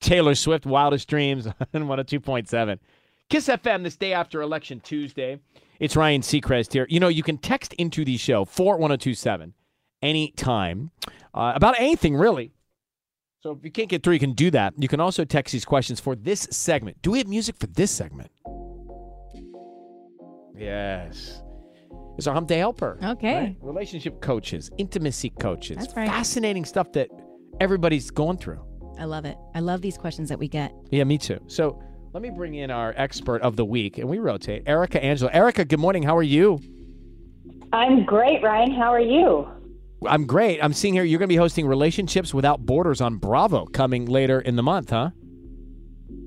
Taylor Swift, Wildest Dreams on 102.7. Kiss FM this day after Election Tuesday. It's Ryan Seacrest here. You know, you can text into the show 41027 anytime uh, about anything, really. So if you can't get through, you can do that. You can also text these questions for this segment. Do we have music for this segment? Yes. It's our Hump Day Helper. Okay. right? Relationship coaches, intimacy coaches. That's right. Fascinating stuff that everybody's going through. I love it. I love these questions that we get. Yeah, me too. So let me bring in our expert of the week, and we rotate. Erica Angela. Erica, good morning. How are you? I'm great, Ryan. How are you? I'm great. I'm seeing here you're going to be hosting Relationships Without Borders on Bravo coming later in the month, huh?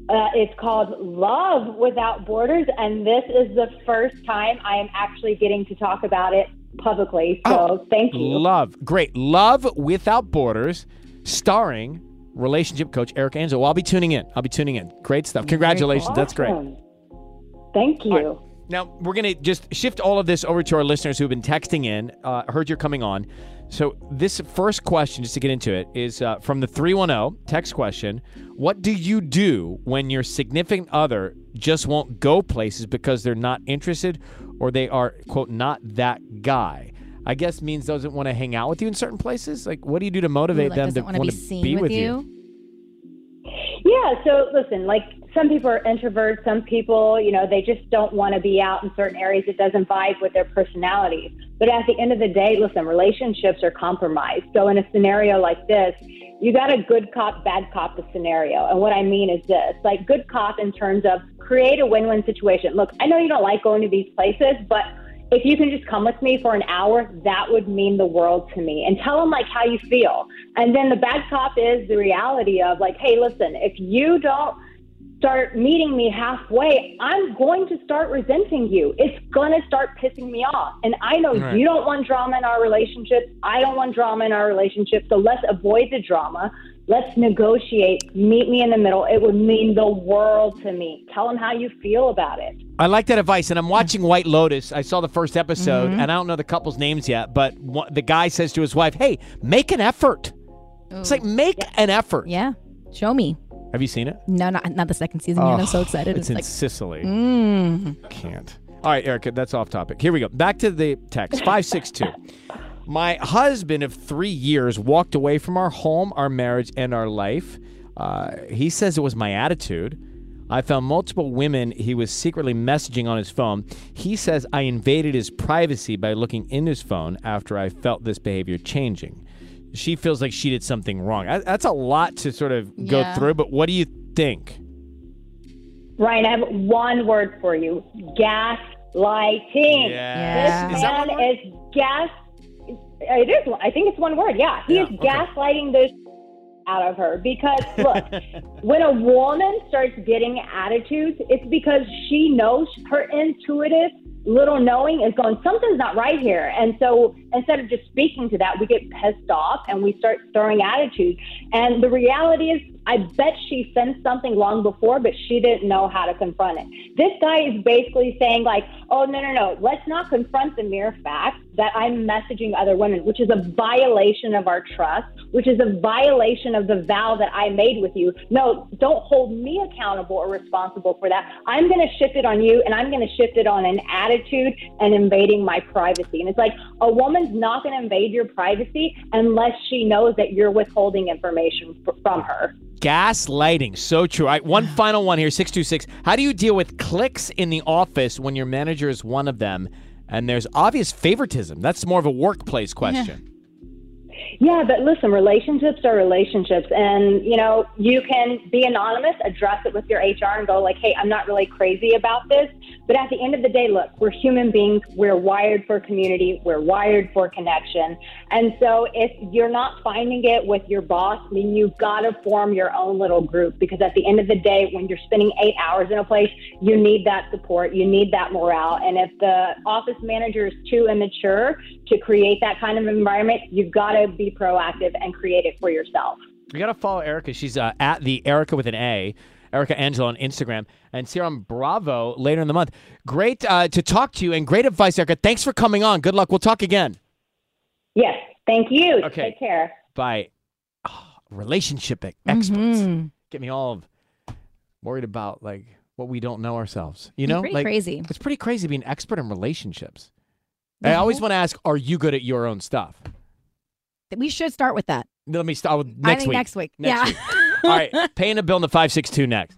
Uh, it's called Love Without Borders, and this is the first time I am actually getting to talk about it publicly. So thank you. Love. Great. Love Without Borders, starring relationship coach Erica Angela. Well, I'll be tuning in. I'll be tuning in. Great stuff. Congratulations. That's great. Thank you. Now, we're going to just shift all of this over to our listeners who've been texting in. Uh, heard you're coming on. So, this first question, just to get into it, is uh, from the 310 text question What do you do when your significant other just won't go places because they're not interested or they are, quote, not that guy? I guess means doesn't want to hang out with you in certain places. Like, what do you do to motivate like, them to wanna want be seen be with with you? Yeah, so listen, like some people are introverts, some people, you know, they just don't want to be out in certain areas. It doesn't vibe with their personalities. But at the end of the day, listen, relationships are compromised. So in a scenario like this, you got a good cop, bad cop scenario. And what I mean is this like good cop in terms of create a win win situation. Look, I know you don't like going to these places, but if you can just come with me for an hour, that would mean the world to me. And tell them like how you feel. And then the bad cop is the reality of like, hey, listen, if you don't start meeting me halfway, I'm going to start resenting you. It's going to start pissing me off. And I know Right. you don't want drama in our relationship. I don't want drama in our relationship. So let's avoid the drama. Let's negotiate. Meet me in the middle. It would mean the world to me. Tell them how you feel about it. I like that advice, and I'm watching White Lotus. I saw the first episode, Mm-hmm. and I don't know the couple's names yet, but the guy says to his wife, "Hey, make an effort." It's like make an effort. Yeah, show me. Have you seen it? No, not not the second season yet. I'm so excited. It's, It's, in like Sicily. mm. Can't. All right, Erica, that's off topic. Here we go. Back to the text. 562. My husband of three years walked away from our home, our marriage, and our life. Uh, he says it was my attitude. I found multiple women he was secretly messaging on his phone. He says I invaded his privacy by looking in his phone after I felt this behavior changing. She feels like she did something wrong. That- That's a lot to sort of go Yeah. through, but what do you think? Ryan, I have one word for you gaslighting. Yes. This Is man is gas. It is. I think it's one word. Yeah, he Yeah, is okay. gaslighting the out of her because look, when a woman starts getting attitudes, it's because she knows her intuitive little knowing is going, something's not right here. And so instead of just speaking to that, we get pissed off and we start throwing attitudes. And the reality is, I bet she sensed something long before, but she didn't know how to confront it. This guy is basically saying, like, oh, no, no, no, let's not confront the mere fact that I'm messaging other women, which is a violation of our trust, which is a violation of the vow that I made with you. No, don't hold me accountable or responsible for that. I'm going to shift it on you, and I'm going to shift it on an attitude and invading my privacy. And it's like a woman's not going to invade your privacy unless she knows that you're withholding information f- from her. Gaslighting, so true. All right, one final one here, 626. How do you deal with cliques in the office when your manager is one of them and there's obvious favoritism? That's more of a workplace question. Yeah, but listen, relationships are relationships. And, you know, you can be anonymous, address it with your HR and go, like, hey, I'm not really crazy about this. But at the end of the day, look, we're human beings. We're wired for community. We're wired for connection. And so if you're not finding it with your boss, then you've got to form your own little group because at the end of the day, when you're spending eight hours in a place, you need that support. You need that morale. And if the office manager is too immature to create that kind of environment, you've got to be proactive and create it for yourself. You got to follow Erica. She's uh, at the Erica with an A, Erica Angela on Instagram, and see her on Bravo later in the month. Great uh, to talk to you and great advice, Erica. Thanks for coming on. Good luck. We'll talk again. Yes. Thank you. Okay. Take care. Bye. oh, relationship experts. Mhm. Get me all worried about like what we don't know ourselves. You know, pretty like crazy. it's pretty crazy being expert in relationships. I always want to ask, are you good at your own stuff? We should start with that. Let me start with I next think week. next week. Next yeah. week. All right, paying a bill in the 562 next.